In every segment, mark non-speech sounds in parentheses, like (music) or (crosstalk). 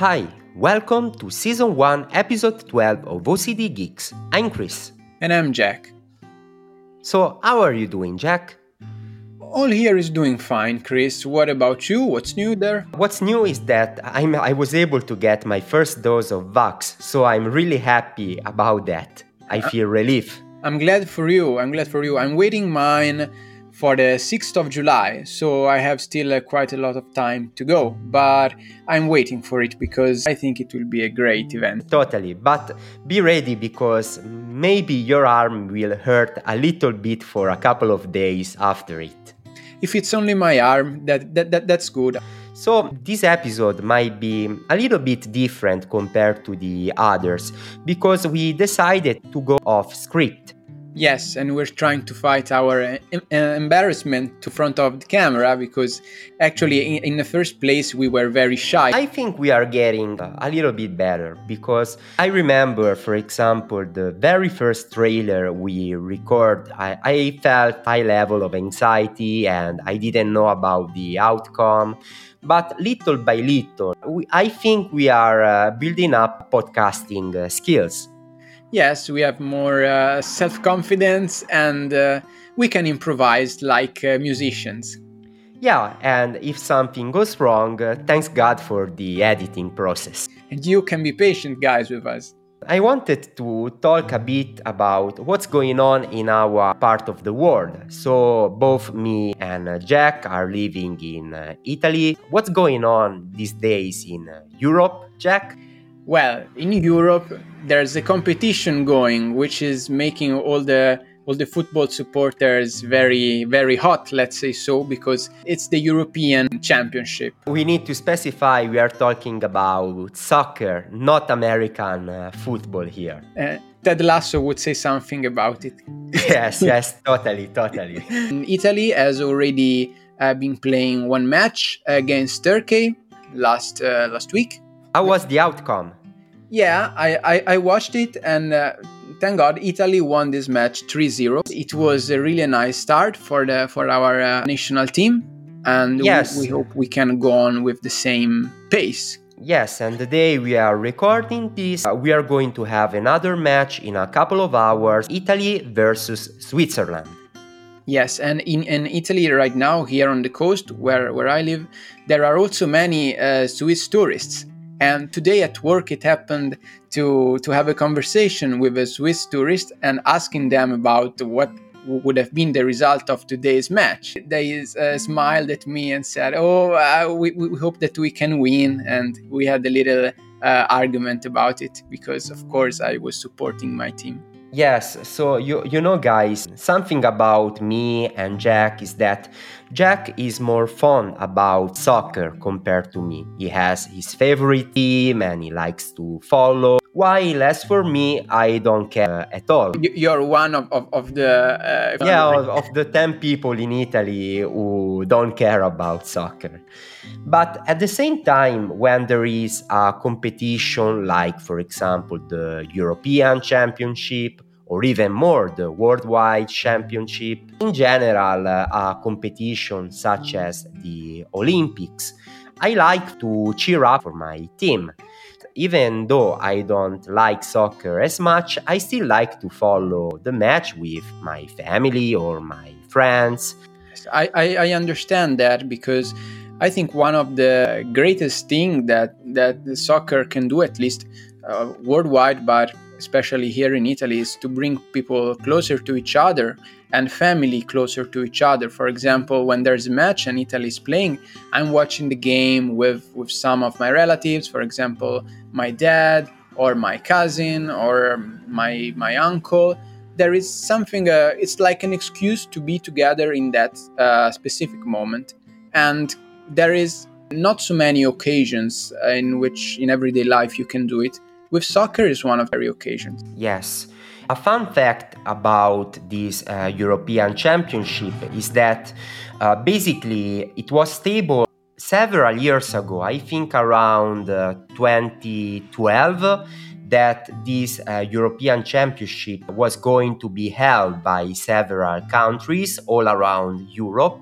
Hi, welcome to season 1, episode 12 of OCD Geeks. I'm Chris. And I'm Jack. So, how are you doing, Jack? All here is doing fine, Chris. What about you? What's new there? What's new is that I'm, I was able to get my first dose of Vax, so I'm really happy about that. I uh, feel relief. I'm glad for you. I'm glad for you. I'm waiting mine for the 6th of July, so I have still uh, quite a lot of time to go, but I'm waiting for it because I think it will be a great event. Totally, but be ready because maybe your arm will hurt a little bit for a couple of days after it. If it's only my arm, that, that, that that's good. So, this episode might be a little bit different compared to the others because we decided to go off script. Yes, and we're trying to fight our uh, uh, embarrassment to front of the camera because actually, in, in the first place, we were very shy. I think we are getting a little bit better because I remember, for example, the very first trailer we record. I, I felt high level of anxiety and I didn't know about the outcome. But little by little, we, I think we are uh, building up podcasting uh, skills. Yes, we have more uh, self confidence and uh, we can improvise like uh, musicians. Yeah, and if something goes wrong, uh, thanks God for the editing process. And you can be patient, guys, with us. I wanted to talk a bit about what's going on in our part of the world. So, both me and uh, Jack are living in uh, Italy. What's going on these days in Europe, Jack? Well, in Europe, there's a competition going, which is making all the all the football supporters very very hot let's say so because it's the european championship We need to specify we are talking about soccer, not American uh, football here. uh, ted lasso would say something about it (laughs) yes, yes, totally, totally. italy has already uh, been playing one match against turkey last uh, last week How was the outcome? Yeah, I, I, I watched it and uh, thank God Italy won this match 3-0. It was a really nice start for the for our uh, national team and we- Yes. we, hope we can go on with the same pace. Yes, and the day we are recording this, uh, we are going to have another match in a couple of hours Italy versus Switzerland. Yes, and in, in Italy right now, here on the coast where, where I live, there are also many uh, Swiss tourists. And today at work, it happened to, to have a conversation with a Swiss tourist and asking them about what would have been the result of today's match. They uh, smiled at me and said, Oh, uh, we, we hope that we can win. And we had a little uh, argument about it because, of course, I was supporting my team. Yes, so you you know guys, something about me and Jack is that Jack is more fun about soccer compared to me. He has his favorite team and he likes to follow. While as for me, I don't care at all. You- You're one of, of, of the. Uh, Yeah, of, of the 10 people in Italy who don't care about soccer. But at the same time, when there is a competition like, for example, the European Championship or even more, the Worldwide Championship, in general, uh, a competition such as the Olympics, I like to cheer up for my team. Even though I don't like soccer as much, I still like to follow the match with my family or my friends. I, I, I understand that because I think one of the greatest thing that that soccer can do, at least uh, worldwide, but especially here in Italy, is to bring people closer to each other and family closer to each other. For example, when there's a match and Italy is playing, I'm watching the game with with some of my relatives. For example, my dad or my cousin or my my uncle there is something uh, it's like an excuse to be together in that uh, specific moment and there is not so many occasions in which in everyday life you can do it with soccer is one of the occasions Yes. A fun fact about this uh, European Championship is that uh, basically it was stable several years ago, I think around uh, 2012, that this uh, European Championship was going to be held by several countries all around Europe.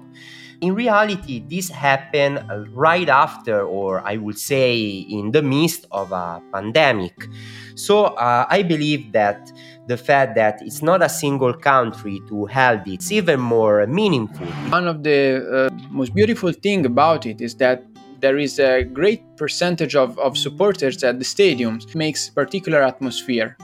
In reality, this happened right after, or I would say, in the midst of a pandemic. So uh, I believe that the fact that it's not a single country to held it, it's even more meaningful. One of the uh, most beautiful thing about it is that there is a great percentage of, of supporters at the stadiums. Makes particular atmosphere.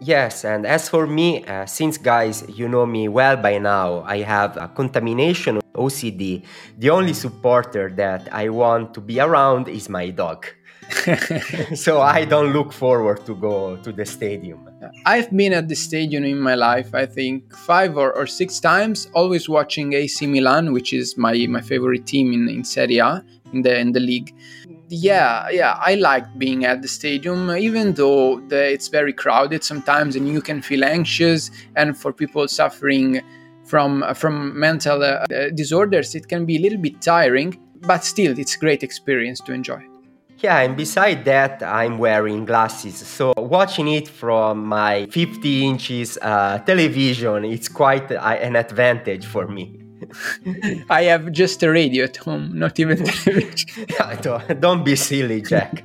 Yes, and as for me, uh, since guys, you know me well by now, I have a contamination OCD. The only supporter that I want to be around is my dog. (laughs) so I don't look forward to go to the stadium. I've been at the stadium in my life, I think five or, or six times, always watching AC Milan, which is my, my favorite team in, in Serie A, in the, in the league. Yeah, yeah, I like being at the stadium, even though the, it's very crowded sometimes and you can feel anxious. And for people suffering from, from mental uh, disorders, it can be a little bit tiring, but still, it's a great experience to enjoy. Yeah, and beside that, I'm wearing glasses. So watching it from my 50 inches uh, television, it's quite uh, an advantage for me. (laughs) I have just a radio at home, not even (laughs) television. (laughs) don't, don't be silly, Jack.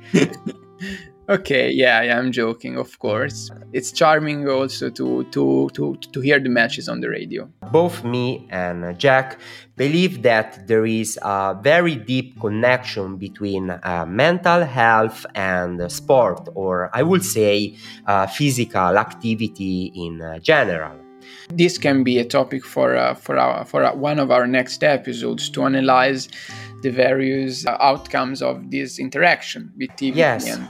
Okay, yeah, yeah, I'm joking, of course. It's charming also to, to, to, to hear the matches on the radio. Both me and Jack believe that there is a very deep connection between uh, mental health and sport, or I would say uh, physical activity in uh, general. This can be a topic for uh, for our, for one of our next episodes to analyze the various uh, outcomes of this interaction between yes. and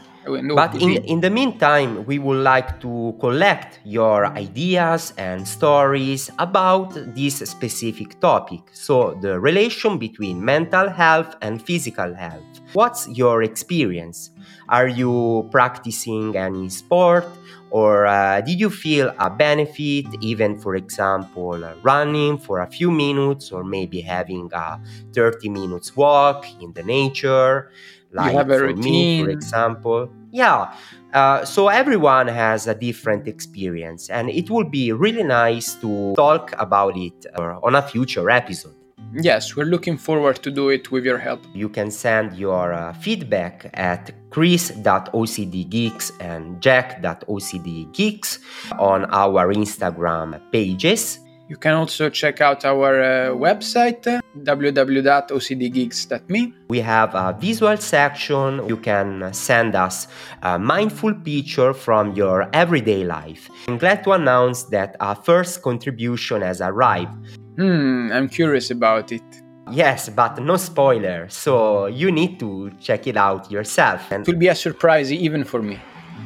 but in, in the meantime, we would like to collect your ideas and stories about this specific topic. So, the relation between mental health and physical health. What's your experience? Are you practicing any sport? Or uh, did you feel a benefit, even for example, running for a few minutes, or maybe having a 30 minutes walk in the nature? Like you have a for routine. me, for example. Yeah. Uh, so everyone has a different experience, and it would be really nice to talk about it uh, on a future episode. Yes, we're looking forward to do it with your help. You can send your uh, feedback at cris.ocdgeeks and jack.ocdgeeks on our Instagram pages. You can also check out our uh, website, www.ocdgeeks.me. We have a visual section. You can send us a mindful picture from your everyday life. I'm glad to announce that our first contribution has arrived. Hmm, I'm curious about it. Yes, but no spoiler, so you need to check it out yourself. And it will be a surprise even for me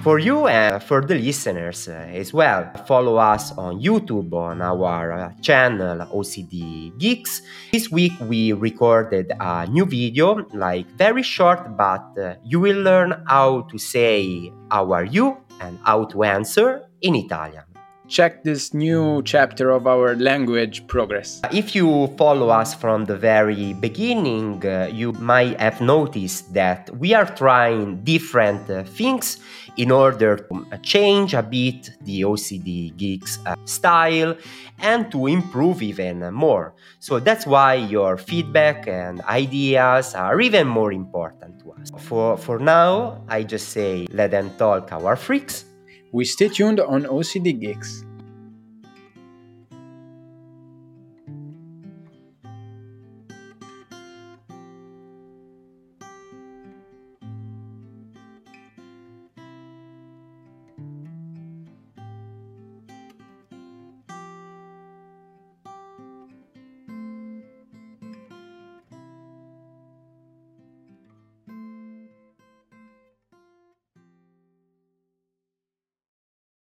for you and for the listeners uh, as well. Follow us on YouTube on our uh, channel OCD Geeks. This week we recorded a new video, like very short, but uh, you will learn how to say how are you and how to answer in Italian check this new chapter of our language progress. If you follow us from the very beginning, uh, you might have noticed that we are trying different uh, things in order to uh, change a bit the OCD Geeks uh, style and to improve even more. So that's why your feedback and ideas are even more important to us. For, for now, I just say let them talk our freaks we stay tuned on OCD Geeks.